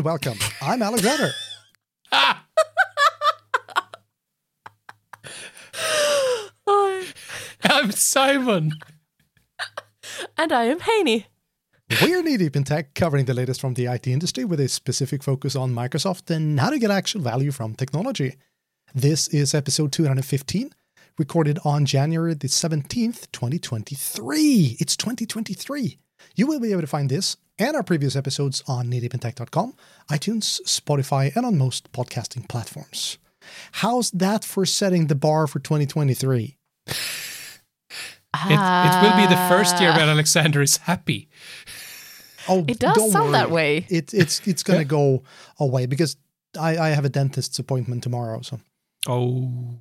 Hello and welcome. I'm Alexander. Hi. I'm Simon. And I am Heini. We're Knee Deep in Tech, covering the latest from the IT industry with a specific focus on Microsoft and how to get actual value from technology. This is episode 215, recorded on January the 17th, 2023. It's 2023. You will be able to find this and our previous episodes on kneedeepintech.com, iTunes, Spotify, and on most podcasting platforms. How's that for setting the bar for 2023? It, it will be the first year where Alexander is happy. Oh, It does don't sound that way. It, it's it's going to go away because I, I have a dentist's appointment tomorrow. So Oh,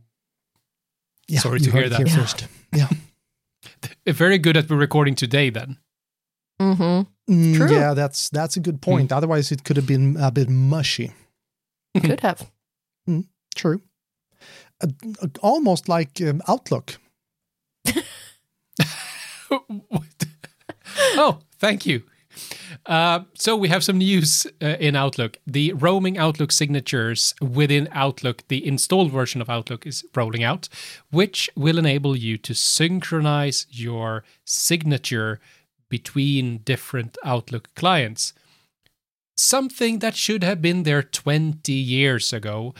yeah, Sorry to hear that. Yeah. first. Yeah, very good that we're recording today then. Mm-hmm. Mm, True. yeah, that's that's a good point. Otherwise, it could have been a bit mushy. Could have. True. Uh, uh, almost like um, Outlook. Oh, thank you. Uh, so we have some news uh, in Outlook. The roaming Outlook signatures within Outlook, the installed version of Outlook is rolling out, which will enable you to synchronize your signature between different Outlook clients. Something that should have been there 20 years ago,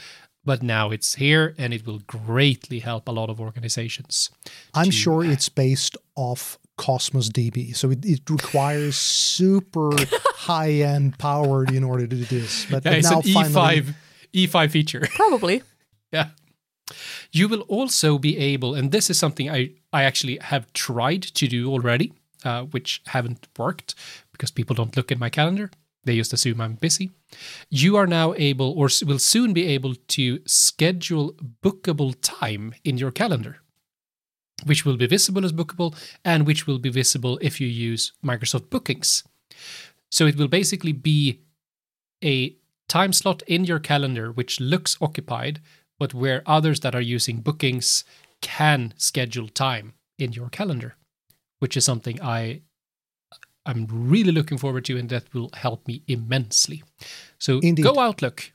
but now it's here and it will greatly help a lot of organizations. I'm to- sure it's based off Cosmos DB, so it, it requires super high end powered in order to do this. But, Yeah, but it's now an E finally, E5 E5 feature. Probably. Yeah. You will also be able, and this is something I, I actually have tried to do already, uh, which haven't worked because people don't look at my calendar. They just assume I'm busy. You are now able, or will soon be able, to schedule bookable time in your calendar, which will be visible as bookable and which will be visible if you use Microsoft Bookings. So it will basically be a time slot in your calendar which looks occupied, but where others that are using bookings can schedule time in your calendar, which is something I I'm really looking forward to, and that will help me immensely. So Indeed. go Outlook.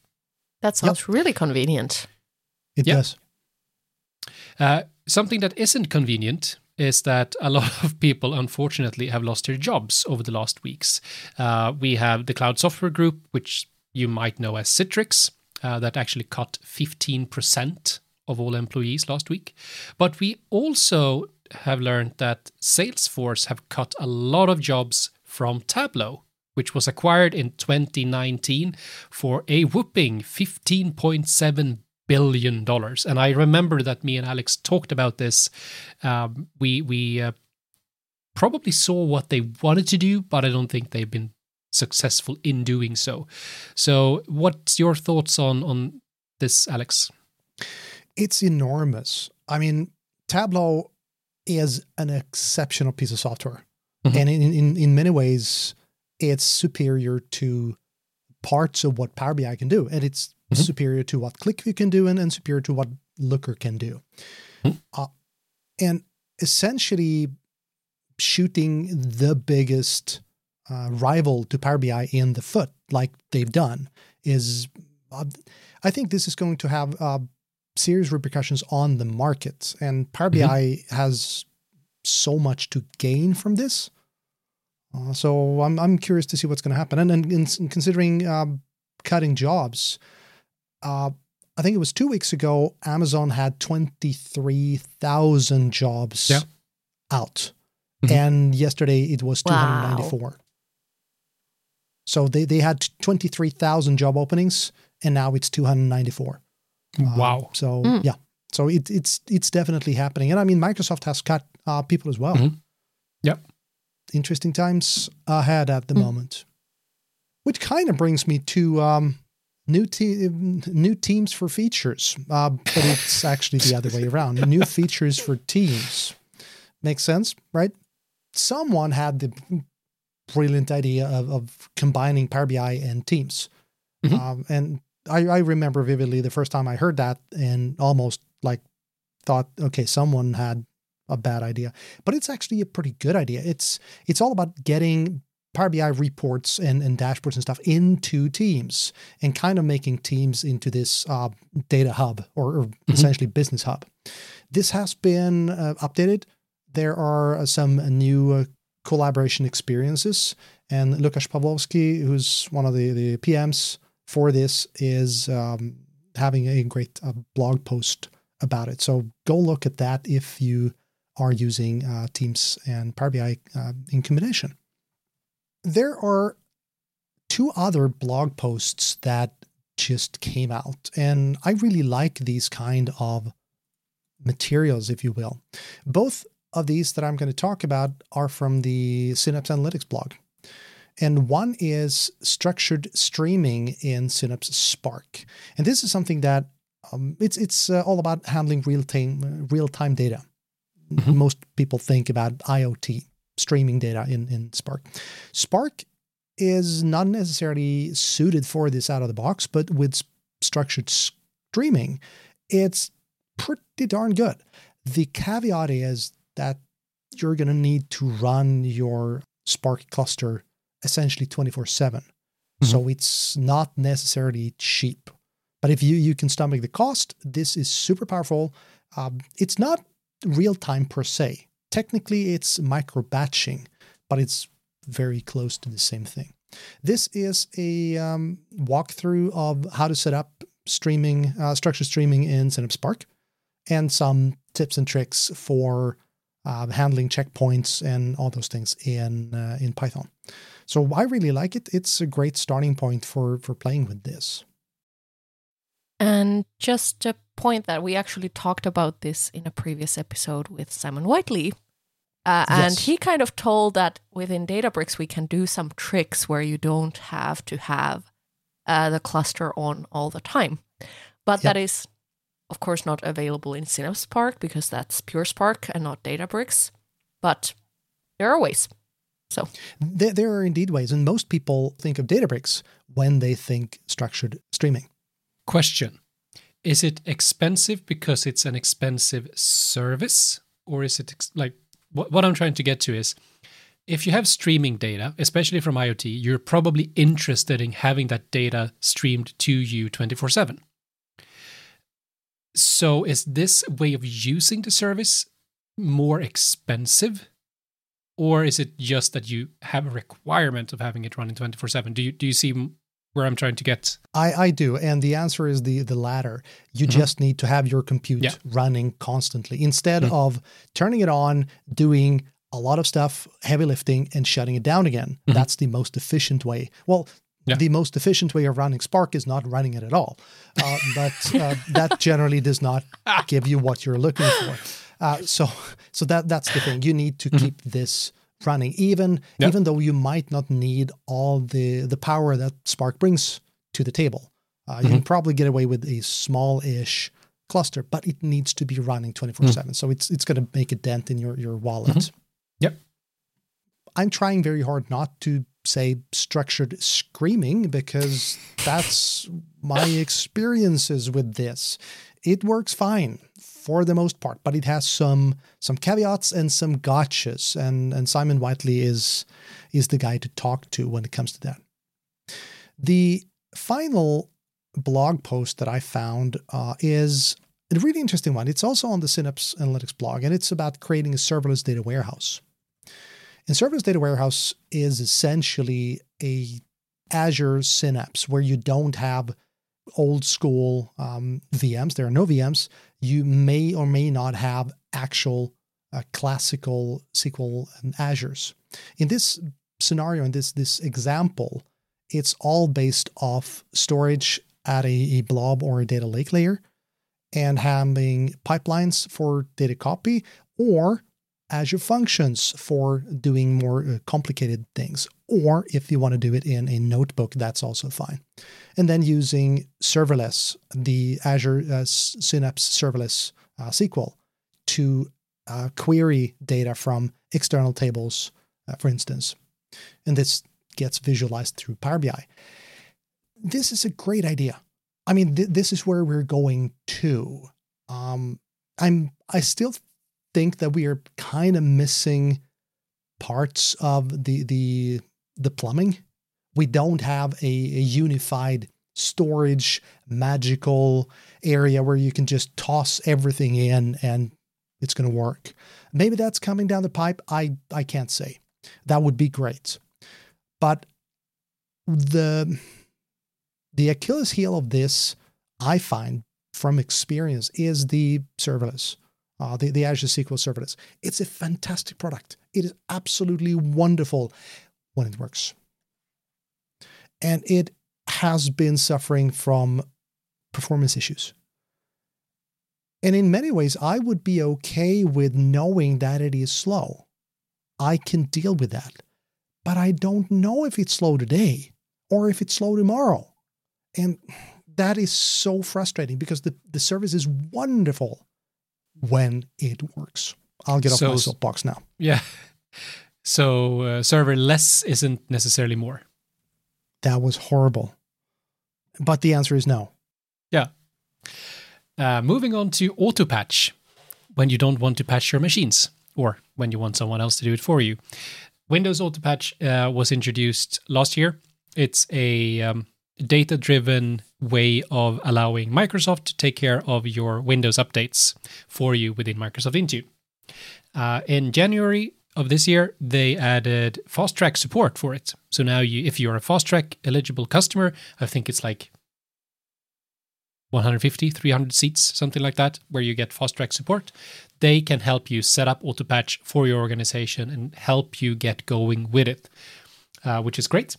That sounds really convenient. it Yeah. does. Uh, something that isn't convenient is that a lot of people, unfortunately, have lost their jobs over the last weeks. Uh, we have the Cloud Software Group, which you might know as Citrix, uh, that actually cut 15% of all employees last week. But we also have learned that Salesforce have cut a lot of jobs from Tableau, which was acquired in 2019 for a whooping 15.7 billion dollars. And I remember that me and Alex talked about this. Um, we we uh, probably saw what they wanted to do, but I don't think they've been successful in doing so. So, what's your thoughts on on this, Alex? It's enormous. I mean, Tableau is an exceptional piece of software. Mhm. And in, in, in many ways, it's superior to parts of what Power BI can do. And it's Mhm. superior to what QlikView can do and, and superior to what Looker can do. Mhm. Uh, and essentially shooting the biggest uh, rival to Power BI in the foot, like they've done, is uh, I think this is going to have uh, serious repercussions on the market. And Power. BI has so much to gain from this. Uh, so I'm I'm curious to see what's going to happen. And then in, in considering um, cutting jobs, uh, I think it was two weeks ago, Amazon had 23,000 jobs Yeah. out. Mhm. And yesterday it was Wow. 294. So they, they had 23,000 job openings and now it's 294. Uh, wow. So Mm. yeah. So it, it's it's definitely happening. And I mean Microsoft has cut uh, people as well. Mhm. Yep. Interesting times ahead at the Mm. moment. Which kind of brings me to um, new te- new teams for features, uh, but it's actually the other way around. New features for teams. Makes sense, right? Someone had the brilliant idea of, of combining Power BI and Teams, Mhm. um, and I, I remember vividly the first time I heard that, and almost like thought, okay, someone had a bad idea, but it's actually a pretty good idea. It's it's all about getting Power BI reports and, and dashboards and stuff into Teams and kind of making Teams into this uh, data hub or, or mm-hmm. essentially business hub. This has been uh, updated. There are some new uh, collaboration experiences, and Lukasz Pawlowski, who's one of the, the PMs for this, is um, having a great uh, blog post about it. So go look at that if you are using uh, Teams and Power BI uh, in combination. There are two other blog posts that just came out, and I really like these kind of materials, if you will. Both of these that I'm going to talk about are from the Synapse Analytics blog. And one is structured streaming in Synapse Spark. And this is something that um, it's it's uh, all about handling real time real time data. Mm-hmm. Most people think about IoT streaming data in, in Spark. Spark is not necessarily suited for this out of the box, but with structured streaming, it's pretty darn good. The caveat is that you're going to need to run your Spark cluster essentially 24 7. Mm-hmm. So it's not necessarily cheap. But if you, you can stomach the cost, this is super powerful. Um, it's not real time per se. Technically, it's micro batching, but it's very close to the same thing. This is a um, walkthrough of how to set up streaming, uh, structured streaming in Synapse Spark, and some tips and tricks for uh, handling checkpoints and all those things in uh, in Python. So I really like it. It's a great starting point for for playing with this. And just a point that we actually talked about this in a previous episode with Simon Whiteley, uh, and yes. he kind of told that within Databricks, we can do some tricks where you don't have to have uh, the cluster on all the time. But yep. that is, of course, not available in Synapse Spark because that's pure Spark and not Databricks. But there are ways. So there, there are indeed ways. And most people think of Databricks when they think structured streaming. Question Is it expensive because it's an expensive service? Or is it ex- like what, what I'm trying to get to is if you have streaming data, especially from IoT, you're probably interested in having that data streamed to you 24 7. So, is this way of using the service more expensive? Or is it just that you have a requirement of having it running 24 7? Do you, do you see where I'm trying to get? I, I do. And the answer is the, the latter. You mm-hmm. just need to have your compute yeah. running constantly instead mm-hmm. of turning it on, doing a lot of stuff, heavy lifting, and shutting it down again. Mm-hmm. That's the most efficient way. Well, yeah. the most efficient way of running Spark is not running it at all. Uh, but uh, that generally does not give you what you're looking for. Uh, so, so that that's the thing. You need to mm-hmm. keep this running, even even though you might not need all the the power that Spark brings to the table. Uh, mm-hmm. You can mm-hmm. probably get away with a small-ish cluster, but it needs to be running 24 7. Mm-hmm. So it's it's going to make a dent in your, your wallet. Mm-hmm. Yep. I'm trying very hard not to say structured screaming because that's my experiences with this. It works fine for the most part, but it has some some caveats and some gotchas, and and Simon Whiteley is is the guy to talk to when it comes to that. The final blog post that I found uh, is a really interesting one. It's also on the Synapse Analytics blog, and it's about creating a serverless data warehouse. And serverless data warehouse is essentially a Azure Synapse where you don't have old school um, VMs. There are no VMs. You may or may not have actual uh, classical SQL and Azures. In this scenario, in this this example, it's all based off storage at a, a blob or a data lake layer and having pipelines for data copy or Azure Functions for doing more uh, complicated things. Or if you want to do it in a notebook, that's also fine. And then using serverless, the Azure uh, Synapse Serverless uh, SQL to uh, query data from external tables, uh, for instance. And this gets visualized through Power BI. This is a great idea. I mean, th- this is where we're going to. Um, I'm I still think that we are kind of missing parts of the the the plumbing. We don't have a, a unified storage magical area where you can just toss everything in and it's going to work. Maybe that's coming down the pipe. I I can't say. That would be great. But the the Achilles heel of this, I find from experience, is the serverless, uh, the, the Azure SQL serverless. It's a fantastic product. It is absolutely wonderful when it works. And it has been suffering from performance issues. And in many ways, I would be okay with knowing that it is slow. I can deal with that. But I don't know if it's slow today or if it's slow tomorrow. And that is so frustrating because the, the service is wonderful when it works. I'll get off so, my soapbox now. Yeah. So uh, server less isn't necessarily more. That was horrible. But the answer is no. Yeah. Uh, moving on to auto patch when you don't want to patch your machines or when you want someone else to do it for you. Windows Autopatch uh, was introduced last year. It's a um, data driven way of allowing Microsoft to take care of your Windows updates for you within Microsoft Intune. Uh, in January of this year, they added fast track support for it. So now, you, if you're a fast track eligible customer, I think it's like 150, 300 seats, something like that, where you get fast track support. They can help you set up AutoPatch for your organization and help you get going with it, uh, which is great.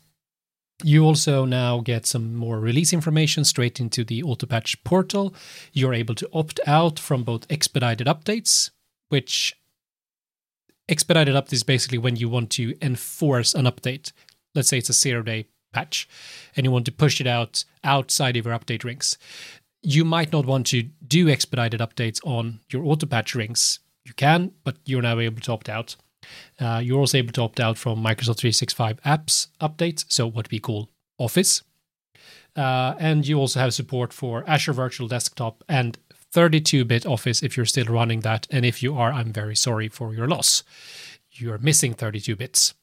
You also now get some more release information straight into the AutoPatch portal. You're able to opt out from both expedited updates, which expedited update is basically when you want to enforce an update. Let's say it's a zero day patch and you want to push it out outside of your update rings you might not want to do expedited updates on your AutoPatch rings. You can, but you're now able to opt out. Uh, you're also able to opt out from Microsoft 365 apps updates, so what we call Office. Uh, and you also have support for Azure Virtual Desktop and 32 bit Office if you're still running that. And if you are, I'm very sorry for your loss. You're missing 32 bits.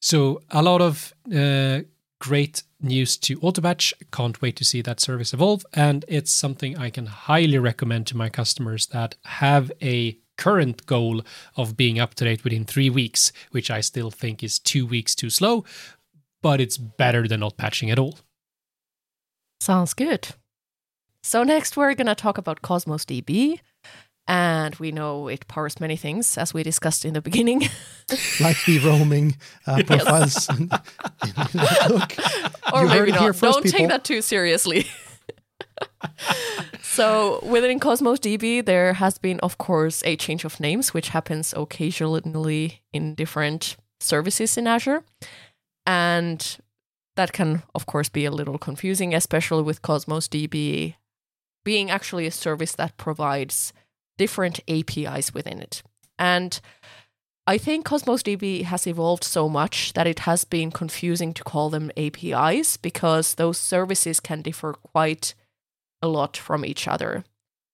So, a lot of uh, great news to Autopatch. Can't wait to see that service evolve. And it's something I can highly recommend to my customers that have a current goal of being up to date within three weeks, which I still think is two weeks too slow, but it's better than not patching at all. Sounds good. So, next we're going to talk about Cosmos DB, and we know it powers many things, as we discussed in the beginning. like the roaming uh, profiles. Look, or maybe not. Don't people. take that too seriously. So within Cosmos DB, there has been, of course, a change of names, which happens occasionally in different services in Azure. And that can, of course, be a little confusing, especially with Cosmos DB being actually a service that provides different APIs within it. And I think Cosmos DB has evolved so much that it has been confusing to call them APIs because those services can differ quite a lot from each other.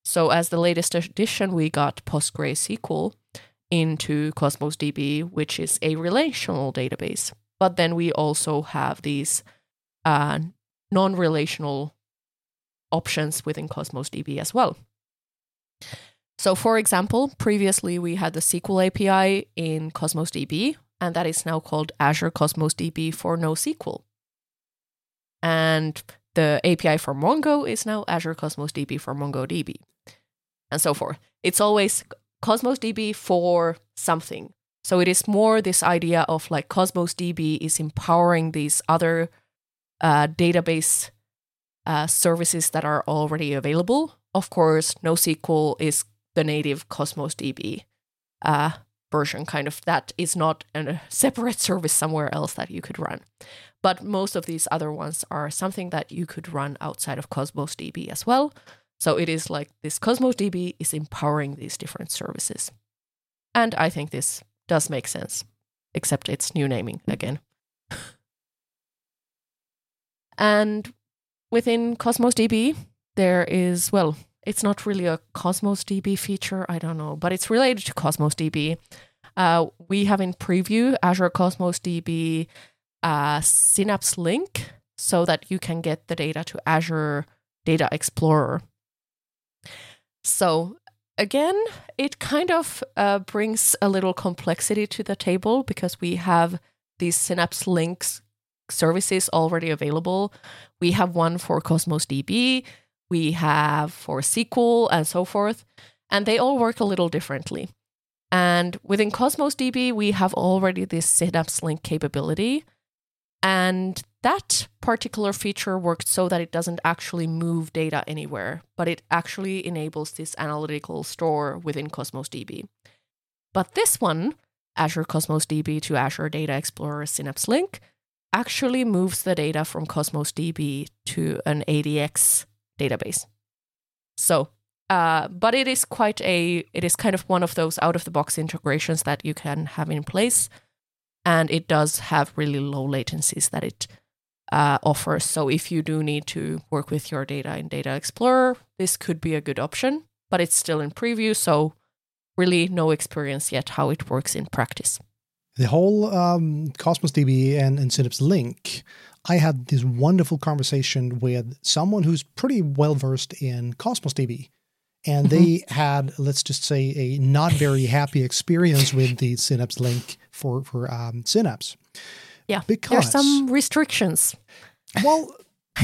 So, as the latest addition, we got PostgreSQL into Cosmos DB, which is a relational database. But then we also have these uh, non relational options within Cosmos DB as well. So, for example, previously we had the SQL API in Cosmos DB, and that is now called Azure Cosmos DB for NoSQL. And the API for Mongo is now Azure Cosmos DB for MongoDB, and so forth. It's always Cosmos DB for something. So it is more this idea of like Cosmos DB is empowering these other uh, database uh, services that are already available. Of course, NoSQL is the native Cosmos DB uh, version, kind of that is not a separate service somewhere else that you could run. But most of these other ones are something that you could run outside of Cosmos DB as well. So it is like this Cosmos DB is empowering these different services. And I think this does make sense, except it's new naming again. and within Cosmos DB, there is, well, it's not really a Cosmos DB feature, I don't know, but it's related to Cosmos DB. Uh, we have in preview Azure Cosmos DB uh, Synapse link so that you can get the data to Azure Data Explorer. So again, it kind of uh, brings a little complexity to the table because we have these Synapse links services already available. We have one for Cosmos DB, we have for SQL, and so forth. And they all work a little differently. And within Cosmos DB, we have already this Synapse link capability. And that particular feature works so that it doesn't actually move data anywhere, but it actually enables this analytical store within Cosmos DB. But this one, Azure Cosmos DB to Azure Data Explorer Synapse Link, actually moves the data from Cosmos DB to an ADX database. So, uh, but it is quite a, it is kind of one of those out of the box integrations that you can have in place and it does have really low latencies that it uh, offers. So if you do need to work with your data in Data Explorer, this could be a good option, but it's still in preview, so really no experience yet how it works in practice. The whole um, Cosmos DB and, and Synapse Link, I had this wonderful conversation with someone who's pretty well versed in Cosmos DB and mm-hmm. they had let's just say a not very happy experience with the synapse link for for um, synapse yeah because there's some restrictions well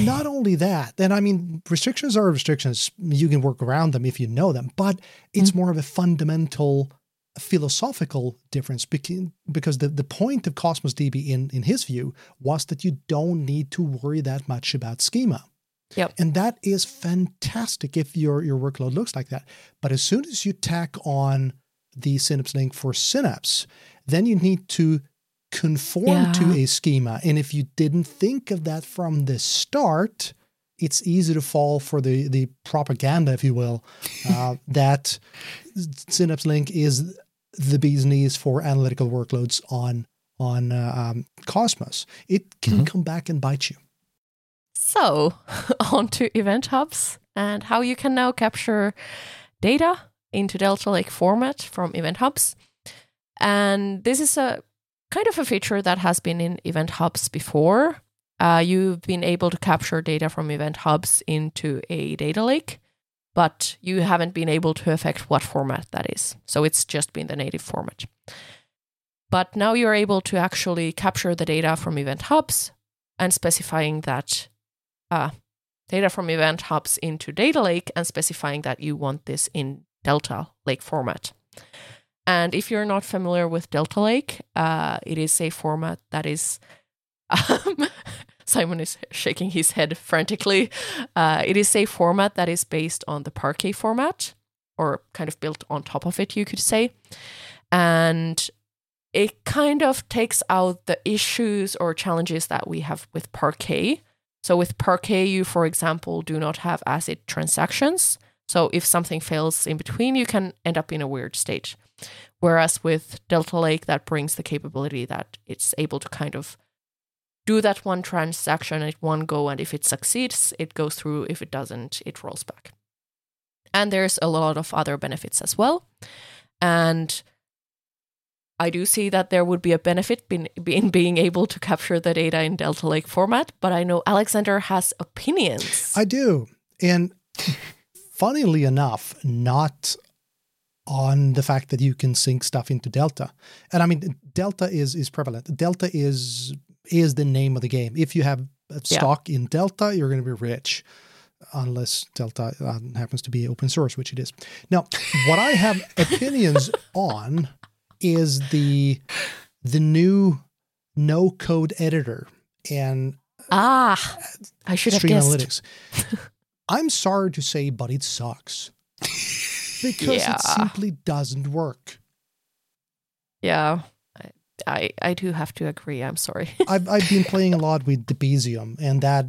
not only that and i mean restrictions are restrictions you can work around them if you know them but it's mm-hmm. more of a fundamental philosophical difference because the, the point of cosmos db in, in his view was that you don't need to worry that much about schema Yep. And that is fantastic if your, your workload looks like that. But as soon as you tack on the Synapse link for Synapse, then you need to conform yeah. to a schema. And if you didn't think of that from the start, it's easy to fall for the, the propaganda, if you will, uh, that Synapse Link is the bee's knees for analytical workloads on on uh, um, Cosmos. It can mm-hmm. come back and bite you. So, on to Event Hubs and how you can now capture data into Delta Lake format from Event Hubs. And this is a kind of a feature that has been in Event Hubs before. Uh, you've been able to capture data from Event Hubs into a data lake, but you haven't been able to affect what format that is. So it's just been the native format. But now you're able to actually capture the data from Event Hubs and specifying that uh, data from event hubs into data lake and specifying that you want this in Delta Lake format. And if you're not familiar with Delta Lake, uh, it is a format that is. Um, Simon is shaking his head frantically. Uh, it is a format that is based on the Parquet format, or kind of built on top of it, you could say. And it kind of takes out the issues or challenges that we have with Parquet, so with Parquet, you, for example, do not have ACID transactions. So if something fails in between, you can end up in a weird state. Whereas with Delta Lake, that brings the capability that it's able to kind of do that one transaction at one go. And if it succeeds, it goes through. If it doesn't, it rolls back. And there's a lot of other benefits as well. And I do see that there would be a benefit in, in being able to capture the data in Delta Lake format, but I know Alexander has opinions. I do. And funnily enough, not on the fact that you can sync stuff into Delta. And I mean, Delta is is prevalent. Delta is is the name of the game. If you have stock yeah. in Delta, you're going to be rich unless Delta uh, happens to be open source, which it is. Now, what I have opinions on is the the new no code editor and ah I should have guessed. Analytics. I'm sorry to say, but it sucks because yeah. it simply doesn't work. Yeah. I, I do have to agree. I'm sorry. I've, I've been playing a lot with Debezium, and that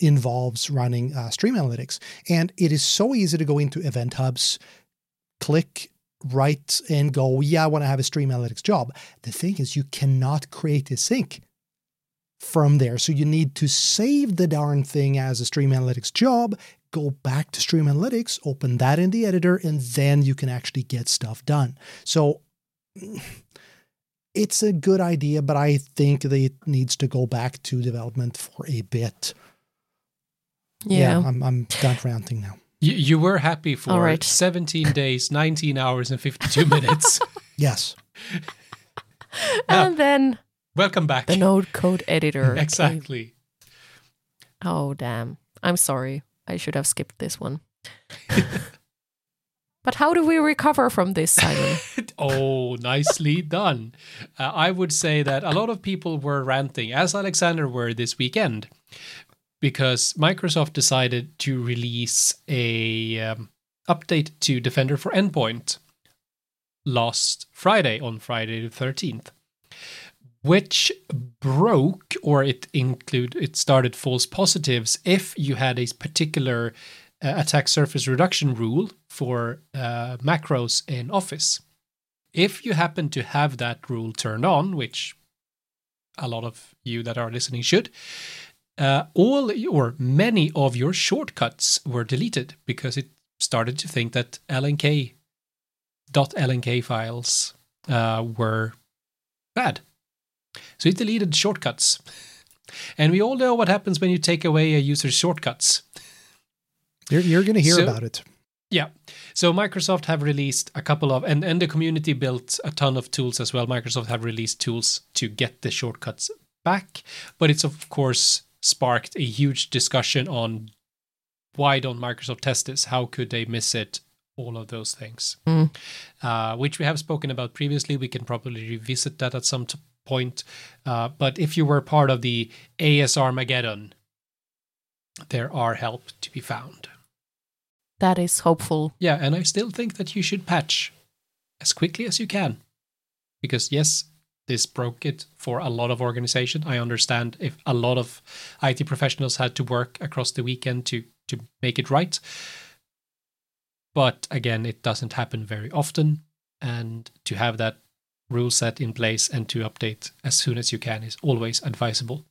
involves running uh, Stream Analytics. And it is so easy to go into Event Hubs, click write and go, yeah, I want to have a stream analytics job. The thing is, you cannot create a sink from there. So you need to save the darn thing as a stream analytics job, go back to stream analytics, open that in the editor, and then you can actually get stuff done. So it's a good idea, but I think that it needs to go back to development for a bit. Yeah. I'm, I'm done ranting now. You, you were happy for All right. 17 days, 19 hours, and 52 minutes. Yes. And then Welcome back. the no code editor. came. exactly. Oh, damn. I'm sorry. I should have skipped this one. but how do we recover from this, Simon? Oh, nicely done. Uh, I would say that a lot of people were ranting, as Alexander were this weekend, because Microsoft decided to release a um, update to Defender for Endpoint last Friday, on Friday the thirteenth, which broke or it include it started false positives if you had a particular uh, attack surface reduction rule for uh, macros in Office. If you happen to have that rule turned on, which a lot of you that are listening should, uh, all or many of your shortcuts were deleted because it started to think that LNK .lnk files uh, were bad. So it deleted shortcuts. And we all know what happens when you take away a user's shortcuts. You're, you're going to hear So- about it. Yeah. So Microsoft have released a couple of and, and the community built a ton of tools as well. Microsoft have released tools to get the shortcuts back, but it's of course sparked a huge discussion on why don't Microsoft test this? How could they miss it? All of those things, Mm. uh, which we have spoken about previously. We can probably revisit that at some t- point. Uh, but if you were part of the ASR Armageddon, there are help to be found. That is hopeful. Yeah, and I still think that you should patch as quickly as you can. Because yes, this broke it for a lot of organization. I understand if a lot of IT professionals had to work across the weekend to to make it right. But again, it doesn't happen very often and to have that rule set in place and to update as soon as you can is always advisable.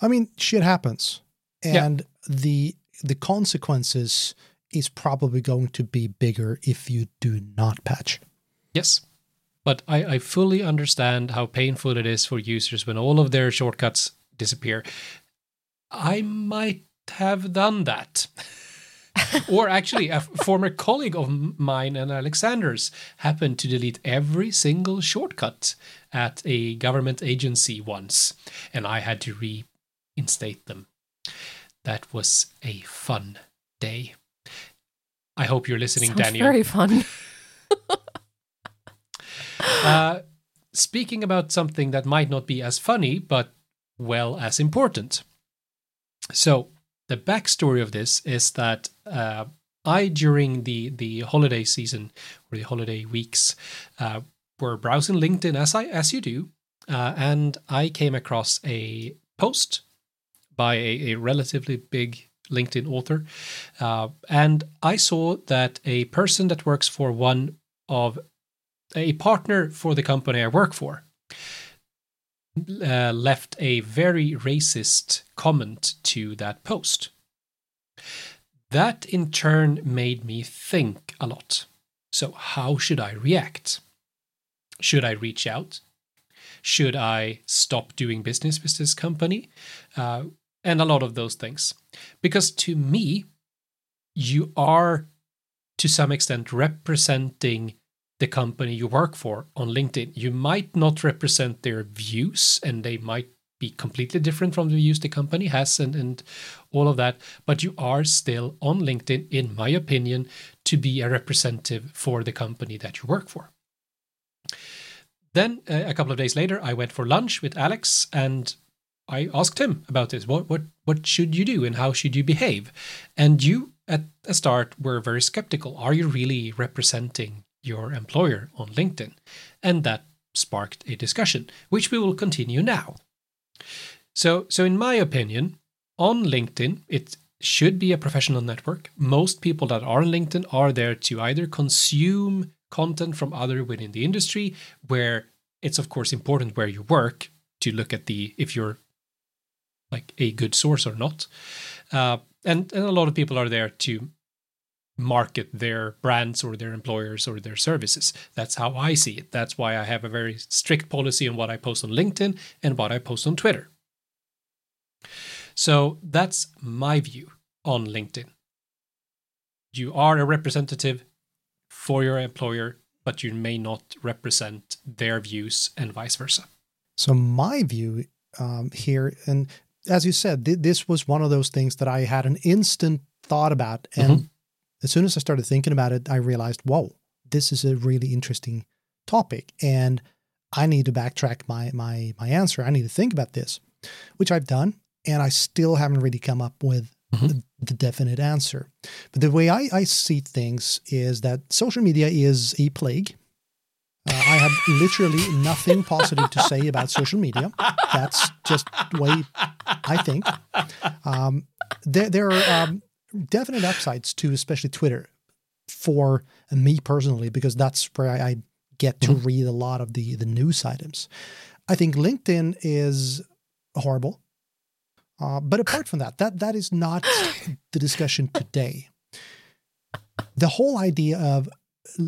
I mean, shit happens, Yeah. and the the consequences is probably going to be bigger if you do not patch. Yes. But I, I fully understand how painful it is for users when all of their shortcuts disappear. I might have done that. or actually, a former colleague of mine and Alexander's happened to delete every single shortcut at a government agency once, and I had to reinstate them. That was a fun day. I hope you're listening, Sounds Daniel. very fun. Uh, speaking about something that might not be as funny, but well as important. So the backstory of this is that uh, I, during the the holiday season or the holiday weeks, uh, were browsing LinkedIn as I as you do, uh, and I came across a post by a, a relatively big LinkedIn author, uh, and I saw that a person that works for one of a partner for the company I work for uh, left a very racist comment to that post. That in turn made me think a lot. So, how should I react? Should I reach out? Should I stop doing business with this company? Uh, and a lot of those things. Because to me, you are to some extent representing the company you work for on LinkedIn. You might not represent their views and they might be completely different from the views the company has and, and all of that, but you are still on LinkedIn, in my opinion, to be a representative for the company that you work for. Then uh, a couple of days later, I went for lunch with Alex and I asked him about this. What what what should you do and how should you behave? And you at the start were very skeptical. Are you really representing your employer on LinkedIn? And that sparked a discussion, which we will continue now. So so in my opinion, on LinkedIn, it should be a professional network. Most people that are on LinkedIn are there to either consume content from other within the industry, where it's of course important where you work to look at the if you're like a good source or not. Uh, and and a lot of people are there to market their brands or their employers or their services. That's how I see it. That's why I have a very strict policy on what I post on LinkedIn and what I post on Twitter. So that's my view on LinkedIn. You are a representative for your employer, but you may not represent their views and vice versa. So, my view um, here, and as you said, th- this was one of those things that I had an instant thought about. And mm-hmm. as soon as I started thinking about it, I realized, whoa, this is a really interesting topic. And I need to backtrack my my my answer. I need to think about this, which I've done and I still haven't really come up with mm-hmm. the, the, definite answer. But the way I, I see things is that social media is a plague. Uh, I have literally nothing positive to say about social media. That's just the way I think. Um, there, there are um, definite upsides to especially Twitter for me personally, because that's where I, I get to mm-hmm. read a lot of the, the news items. I think LinkedIn is horrible. Uh, but apart from that, that that is not the discussion today. The whole idea of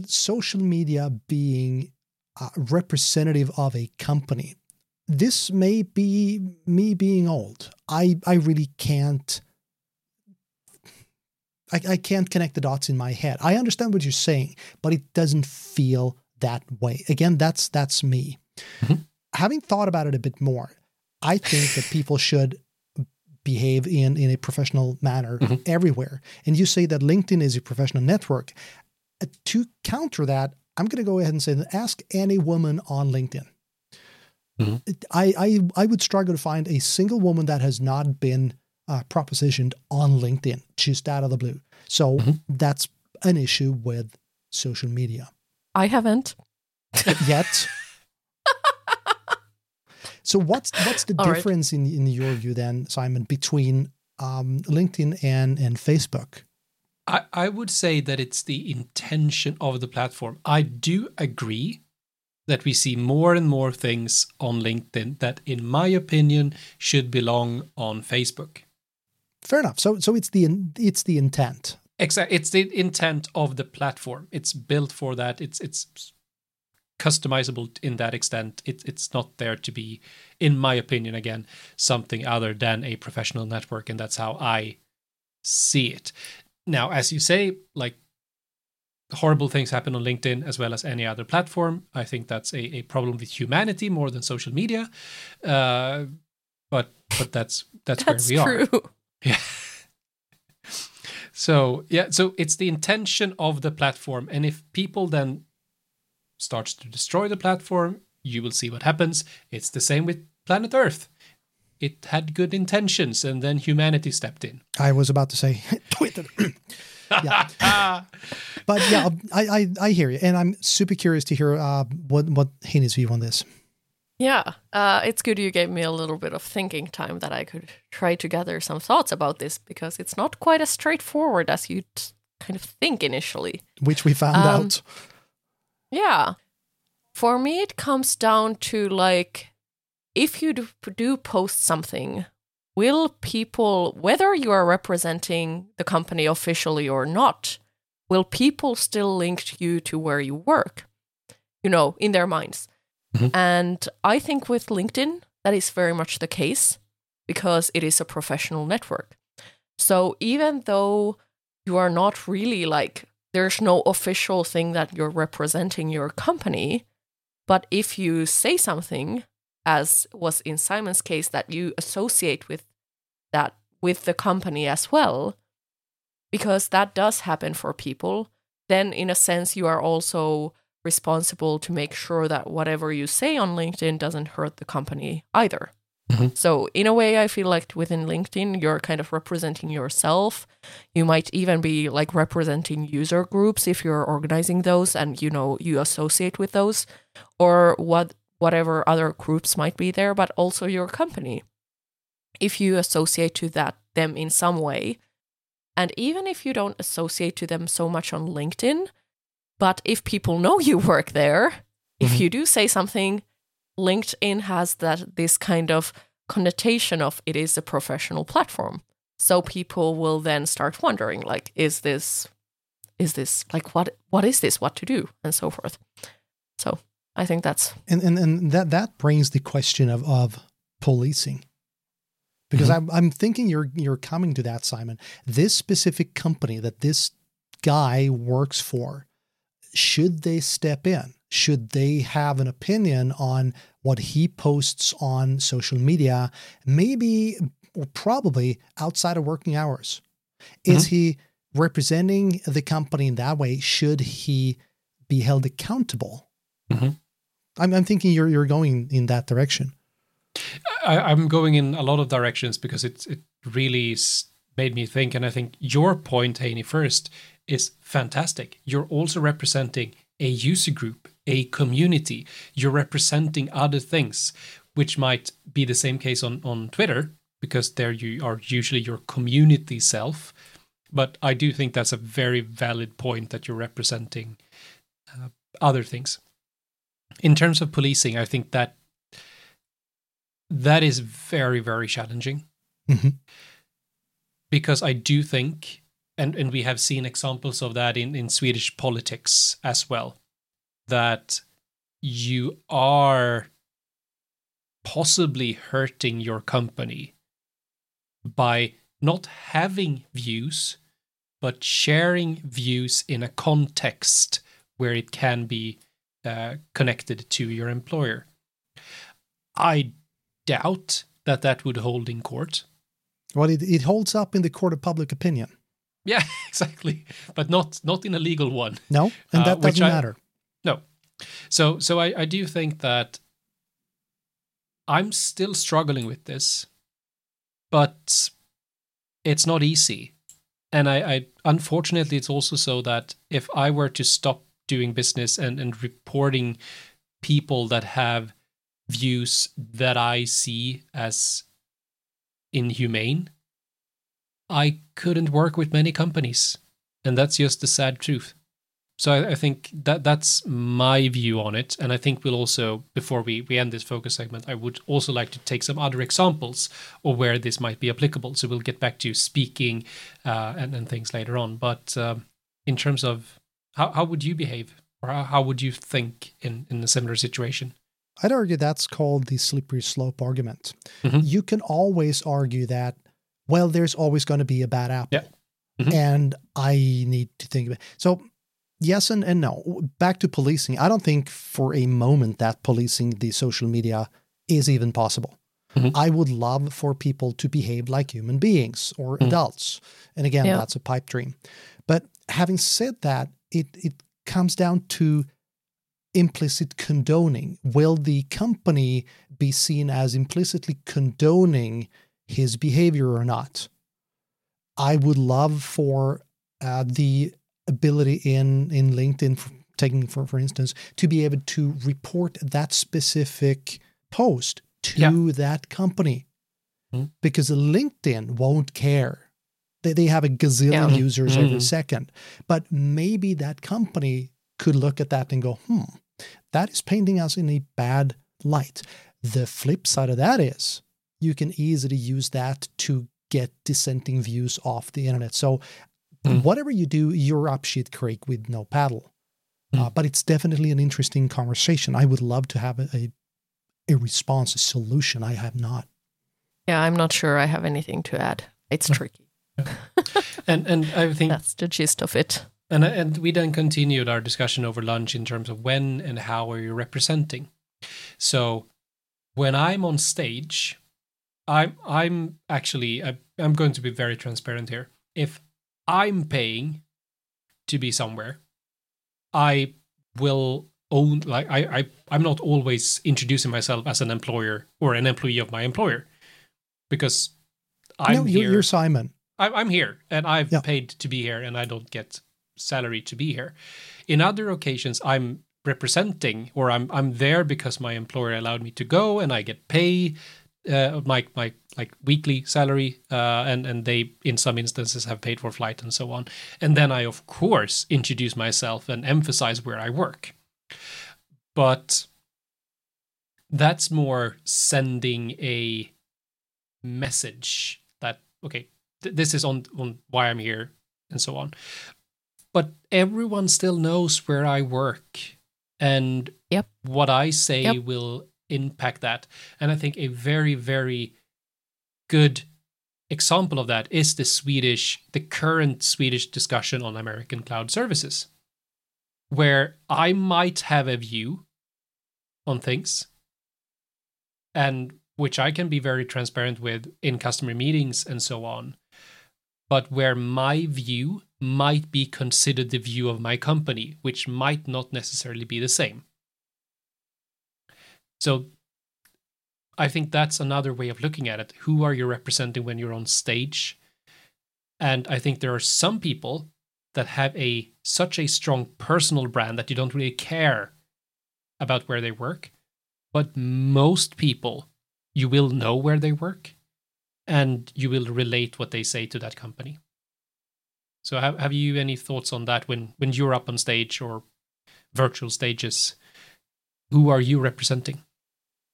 social media being uh, representative of a company. This may be me being old. I I really can't. I, I can't connect the dots in my head. I understand what you're saying, but it doesn't feel that way. Again, that's that's me. Mm-hmm. Having thought about it a bit more, I think that people should behave in in a professional manner mm-hmm. everywhere. And you say that LinkedIn is a professional network. Uh, to counter that, I'm going to go ahead and say ask any woman on LinkedIn. Mm-hmm. I, I I would struggle to find a single woman that has not been uh, propositioned on LinkedIn just out of the blue. So mm-hmm. that's an issue with social media. I haven't yet. So what's what's the All difference right. in in your view then, Simon, between um, LinkedIn and and Facebook? I, I would say that it's the intention of the platform. I do agree that we see more and more things on LinkedIn that, in my opinion, should belong on Facebook. Fair enough. So so it's the it's the intent. Exactly. It's the intent of the platform. It's built for that. It's it's customizable in that extent. It, it's not there to be, in my opinion, again, something other than a professional network, and that's how I see it. Now, as you say, like horrible things happen on LinkedIn as well as any other platform. I think that's a, a problem with humanity more than social media. Uh, but but that's that's, that's where we true. are. Yeah. so yeah, so it's the intention of the platform, and if people then starts to destroy the platform, you will see what happens. It's the same with planet Earth. It had good intentions, and then humanity stepped in. I was about to say Twitter. yeah. but yeah, I, I, I hear you, and I'm super curious to hear uh, what what Heini's view on this. Yeah, uh, it's good you gave me a little bit of thinking time that I could try to gather some thoughts about this because it's not quite as straightforward as you'd kind of think initially. Which we found um, out. Yeah. For me, it comes down to like if you do post something, will people, whether you are representing the company officially or not, will people still link you to where you work? You know, in their minds. Mm-hmm. And I think with LinkedIn, that is very much the case because it is a professional network. So even though you are not really like there's no official thing that you're representing your company. But if you say something, as was in Simon's case, that you associate with that with the company as well, because that does happen for people, then in a sense you are also responsible to make sure that whatever you say on LinkedIn doesn't hurt the company either. Mm-hmm. So, in a way, I feel like within LinkedIn, you're kind of representing yourself. You might even be like representing user groups if you're organizing those and you know you associate with those, or what whatever other groups might be there, but also your company. If you associate to that them in some way, and even if you don't associate to them so much on LinkedIn, but if people know you work there, mm-hmm. if you do say something LinkedIn has that this kind of connotation of it is a professional platform. So people will then start wondering like is this is this like what what is this what to do and so forth so i think that's and and, and that that brings the question of of policing because mm-hmm. I'm, I'm thinking you're you're coming to that simon this specific company that this guy works for should they step in should they have an opinion on what he posts on social media maybe or probably outside of working hours is mm-hmm. he representing the company in that way? Should he be held accountable? Mm-hmm. I'm, I'm thinking you're you're going in that direction. I, am going in a lot of directions because it it really made me think, and I think your point, Heini, first is fantastic. You're also representing a user group, a community. You're representing other things, which might be the same case on on Twitter because there you are usually your community self. But I do think that's a very valid point that you're representing uh, other things. In terms of policing, I think that that is very very challenging mm-hmm. because I do think, and and we have seen examples of that in in Swedish politics as well, that you are possibly hurting your company by not having views, but sharing views in a context where it can be uh, connected to your employer. I doubt that that would hold in court. Well, it, it holds up in the court of public opinion. Yeah, exactly, but not not in a legal one. No, and uh, that uh, doesn't I, matter. No, so so I, I do think that I'm still struggling with this but it's not easy. And I, I unfortunately it's also so that if I were to stop doing business and, and reporting people that have views that I see as inhumane, I couldn't work with many companies. And that's just the sad truth. So I, I, think that that's my view on it, and I think we'll also, before we we end this focus segment, I would also like to take some other examples of where this might be applicable. So we'll get back to speaking uh, and and things later on. But um, in terms of how how would you behave, or how, how would you think in in a similar situation? I'd argue that's called the slippery slope argument. Mm-hmm. You can always argue that, well, there's always going to be a bad apple. Yeah. Mm-hmm. And I need to think about it. So yes and, and no. Back to policing. I don't think for a moment that policing the social media is even possible. Mm-hmm. I would love for people to behave like human beings or mm-hmm. adults. And again, yeah. that's a pipe dream. But having said that, it, it comes down to implicit condoning. Will the company be seen as implicitly condoning his behavior or not? I would love for uh, the ability in in LinkedIn, taking for for instance, to be able to report that specific post to yeah. that company, mm-hmm. because LinkedIn won't care. They they have a gazillion yeah. users mm-hmm. every second, but maybe that company could look at that and go, hmm, that is painting us in a bad light. The flip side of that is you can easily use that to get dissenting views off the internet. So Mm. Whatever you do, you're up shit creek with no paddle. Mm. Uh, but it's definitely an interesting conversation. I would love to have a, a, a response, a solution. I have not. Yeah, I'm not sure I have anything to add. It's tricky. And and I think that's the gist of it. And and we then continued our discussion over lunch in terms of when and how are you representing. So when I'm on stage, I'm I'm actually I, I'm going to be very transparent here. If I'm paying to be somewhere, I will own like I, I I'm not always introducing myself as an employer or an employee of my employer because I'm no, you're, here. You're Simon. I, am here and I've yeah. paid to be here and I don't get salary to be here. In other occasions, I'm representing or I'm I'm there because my employer allowed me to go and I get pay uh, my my like weekly salary, uh, and and they in some instances have paid for flight and so on. And then I of course introduce myself and emphasize where I work. But that's more sending a message that okay, th- this is on on why I'm here and so on. but everyone still knows where I work and Yep. what I say Yep. will impact that. And I think a very, very good example of that is the Swedish, the current Swedish discussion on American cloud services, where I might have a view on things and which I can be very transparent with in customer meetings and so on, but where my view might be considered the view of my company, which might not necessarily be the same. So I think that's another way of looking at it. Who are you representing when you're on stage? And I think there are some people that have a such a strong personal brand that you don't really care about where they work. But most people, you will know where they work and you will relate what they say to that company. So have, have you any thoughts on that when, when you're up on stage or virtual stages? Who are you representing?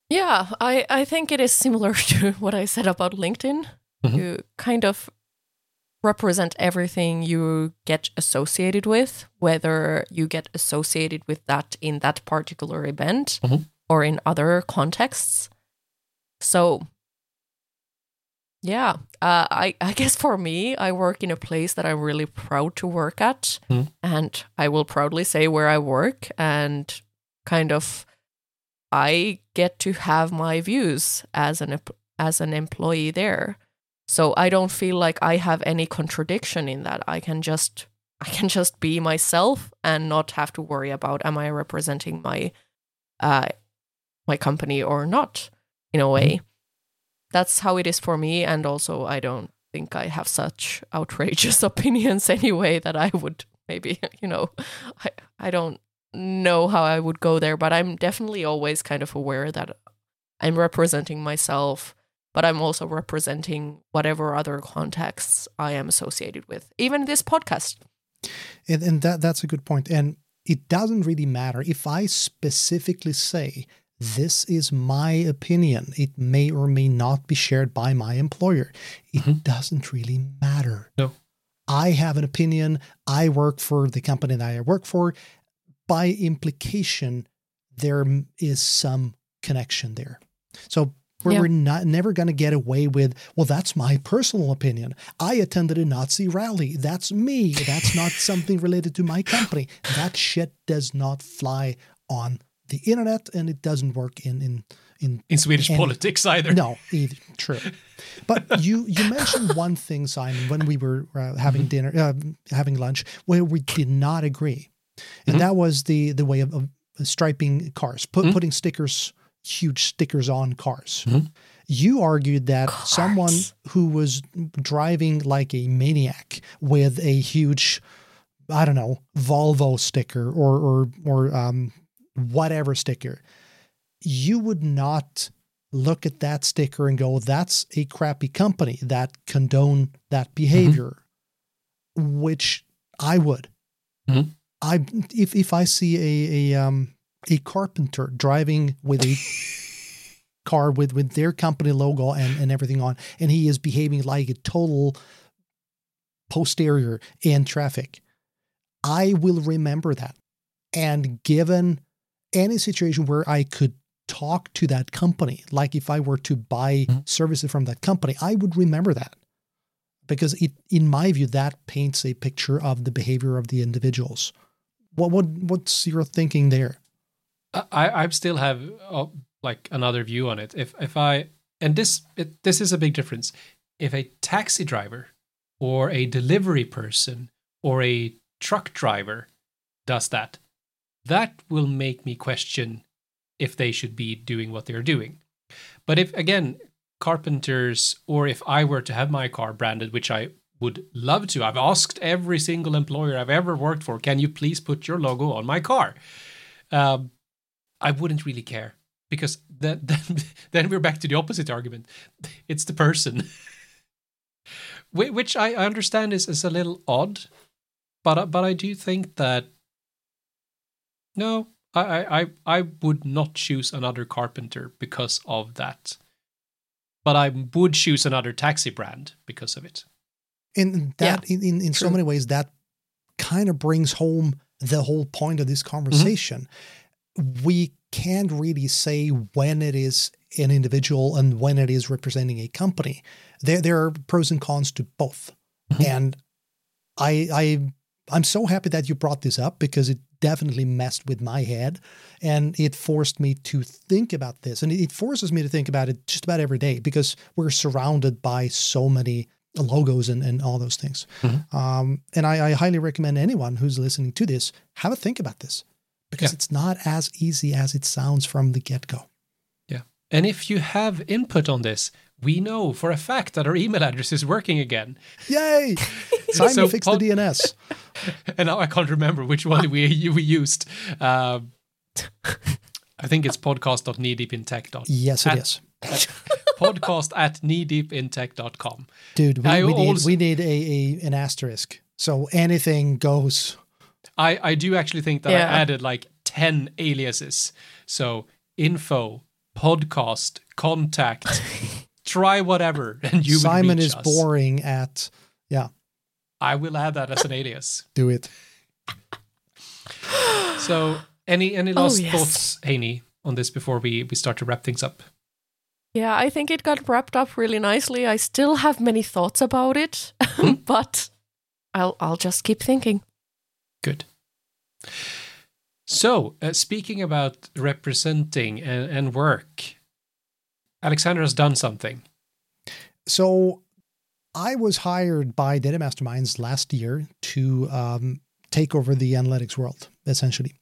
Yeah, I, I think it is similar to what I said about LinkedIn. Mhm. You kind of represent everything you get associated with, whether you get associated with that in that particular event Mhm. or in other contexts. So, yeah, uh, I, I guess for me, I work in a place that I'm really proud to work at. Mhm. And I will proudly say where I work and kind of I get to have my views as an as an employee there. So I don't feel like I have any contradiction in that. I can just I can just be myself and not have to worry about am I representing my uh my company or not in a way. That's how it is for me and also I don't think I have such outrageous opinions anyway that I would maybe, you know, I I don't know how I would go there, but I'm definitely always kind of aware that I'm representing myself, but I'm also representing whatever other contexts I am associated with. Even this podcast. And, and that that's a good point. And it doesn't really matter if I specifically say this is my opinion. It may or may not be shared by my employer. It Mhm. doesn't really matter. No. I have an opinion. I work for the company that I work for. By implication, there is some connection there. So we're, Yeah. we're not never going to get away with, well, that's my personal opinion. I attended a Nazi rally. That's me. That's not something related to my company. That shit does not fly on the internet, and it doesn't work in in in In Swedish And- politics either. no, either. True. But you you mentioned one thing, Simon, when we were uh, having dinner, uh, having lunch, where we did not agree, and Mhm. that was the the way of, of striping cars, put, Mhm. putting stickers, huge stickers on cars. Mhm. You argued that Cars. someone who was driving like a maniac with a huge, I don't know, Volvo sticker or or or um, whatever sticker, you would not look at that sticker and go, "That's a crappy company that condone that behavior," which I would. Mhm. I if if I see a a um a carpenter driving with a car with with their company logo and and everything on, and he is behaving like a total posterior in traffic, I will remember that. And given any situation where I could talk to that company, like if I were to buy Mhm. services from that company, I would remember that. Because it, in my view, that paints a picture of the behavior of the individuals. What what what's your thinking there? I I still have uh, like another view on it. If if I and this it, this is a big difference. If a taxi driver or a delivery person or a truck driver does that, that will make me question if they should be doing what they're doing. But if again carpenters or if I were to have my car branded, which I would love to, I've asked every single employer I've ever worked for, can you please put your logo on my car? Um, I wouldn't really care because then then, then we're back to the opposite argument. It's the person, which I understand is is a little odd, but but I do think that no, I I I I would not choose another carpenter because of that, but I would choose another taxi brand because of it. And that in, in, in so many ways that kind of brings home the whole point of this conversation. Mm-hmm. We can't really say when it is an individual and when it is representing a company. There, there are pros and cons to both. Mm-hmm. And I, I, I'm so happy that you brought this up because it definitely messed with my head and it forced me to think about this. And it forces me to think about it just about every day because we're surrounded by so many logos and, and all those things. Mm-hmm. Um, and I, I, highly recommend anyone who's listening to this have a think about this because yeah. it's not as easy as it sounds from the get go. Yeah. And if you have input on this, we know for a fact that our email address is working again. Yay! Simon so fixed pod- the DNS. and now I can't remember which one we we used. Uh, I think it's podcast.kneedeepintech. Yes, it at, is. At, podcast at kneedeepintech.com. Dude, we, we need, we need a, a an asterisk. So anything goes. I, I do actually think that yeah. I added like 10 aliases. So info, podcast, contact, try whatever. And you Simon is us. boring at, yeah. I will add that as an alias. Do it. So any any oh, last oh, yes. thoughts, Heini, on this before we, we start to wrap things up? Yeah, I think it got wrapped up really nicely. I still have many thoughts about it, hmm? but I'll I'll just keep thinking. Good. So, uh, speaking about representing and, and work, Alexander has done something. So, I was hired by Data Masterminds last year to um, take over the analytics world, essentially.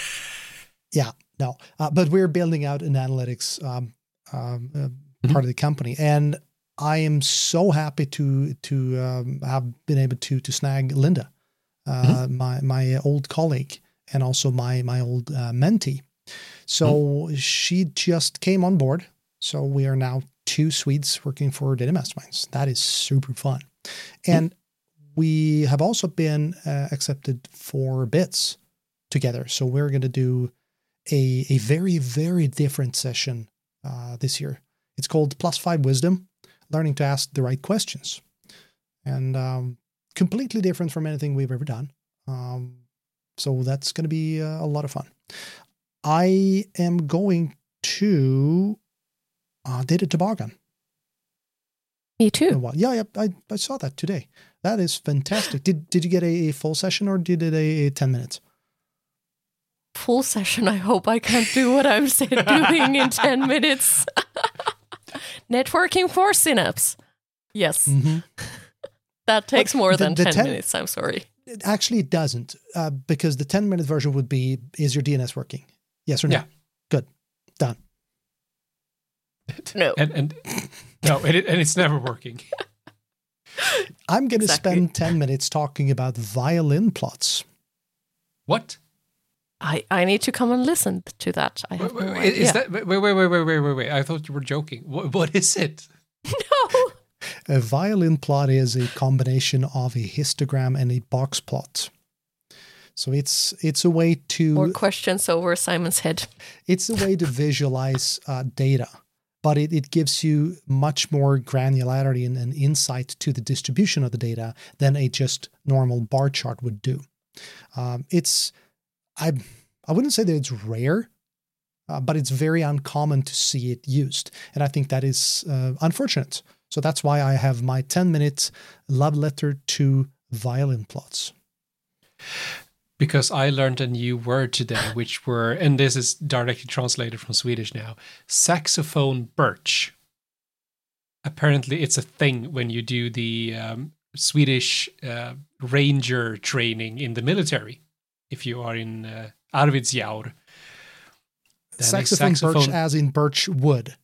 yeah, no, uh, but we're building out an analytics um, um, uh, mm-hmm. part of the company, and I am so happy to to um, have been able to to snag Linda, uh, mm-hmm. my my old colleague, and also my my old uh, mentee. So mm-hmm. she just came on board. So we are now two Swedes working for Data Masterminds. That is super fun, and we have also been uh, accepted for bits together. So we're going to do a a very very different session uh, this year. It's called Plus Five Wisdom Learning to Ask the Right Questions. And um, completely different from anything we've ever done. Um, so that's going to be uh, a lot of fun. I am going to uh, Data Toboggan. Me too. Yeah, yeah I, I saw that today. That is fantastic. Did did you get a, a full session or did it a, a ten minutes? full session. I hope I can't do what I'm doing in 10 minutes. Networking for Synapse. Yes. Mm-hmm. that takes but more the, than the 10, 10, minutes. I'm sorry. Actually, it doesn't, uh, because the 10 minute version would be Is your DNS working? Yes or no? Yeah. Good. Done. No. And, and no, and, it, and it's never working. I'm going to exactly. spend 10 minutes talking about violin plots. What? I, I need to come and listen to that. I have wait, no idea. Is that wait wait wait wait wait wait wait? I thought you were joking. What, what is it? No. A violin plot is a combination of a histogram and a box plot. So it's it's a way to more questions over Simon's head. It's a way to visualize uh, data, but it, it gives you much more granularity and, and insight to the distribution of the data than a just normal bar chart would do. Um, it's I I wouldn't say that it's rare, uh, but it's very uncommon to see it used, and I think that is uh, unfortunate. So that's why I have my ten minute love letter to violin plots. Because I learned a new word today, which were, and this is directly translated from Swedish now, saxophone birch. Apparently, it's a thing when you do the um, Swedish uh, ranger training in the military if you are in uh, Arvidsjaur. Saxophone, saxophone birch as in birch wood.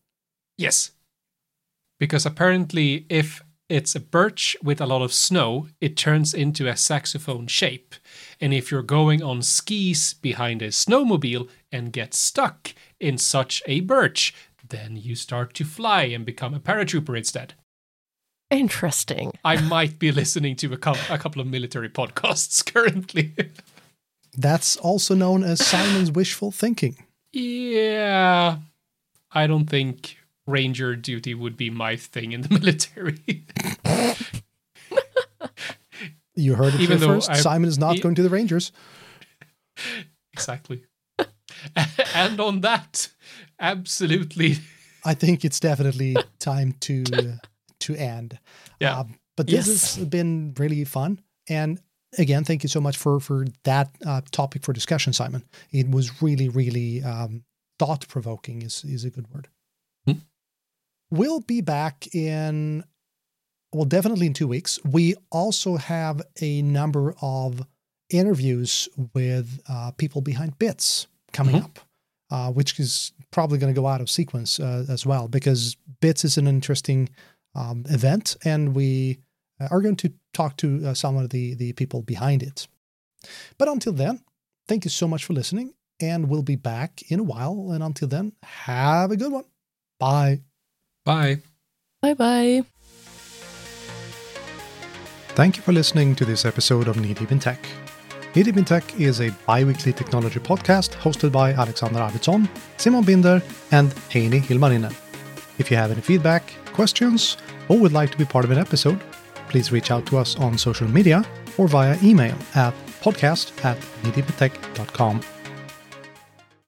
Yes. Because apparently if it's a birch with a lot of snow, it turns into a saxophone shape. And if you're going on skis behind a snowmobile and get stuck in such a birch, then you start to fly and become a paratrooper instead. Interesting. I might be listening to a, co- a couple of military podcasts currently. That's also known as Simon's wishful thinking. Yeah. I don't think ranger duty would be my thing in the military. You heard it Even here first. I- Simon is not e- going to the Rangers. Exactly. and on that, absolutely. I think it's definitely time to to end. Yeah. Um, but this Yes. has been really fun. And again, thank you so much for for that uh, topic for discussion, Simon. It was really, really um, thought provoking. Is is a good word. We'll be back in well, definitely in two weeks. We also have a number of interviews with uh, people behind bits coming Mhm. up, uh, which is probably going to go out of sequence uh, as well because bits is an interesting um, event, and we are going to talk to uh, some of the the people behind it. But until then, thank you so much for listening, and we'll be back in a while. And until then, have a good one. Bye. Bye. Bye bye. Thank you for listening to this episode of Knee Deep in Tech. Knee Deep in Tech is a bi-weekly technology podcast hosted by Alexander Arvidsson, Simon Binder, and Heini Hilmarinen. If you have any feedback, questions, or would like to be part of an episode, please reach out to us on social media or via email at podcast at kneedeepintech.com.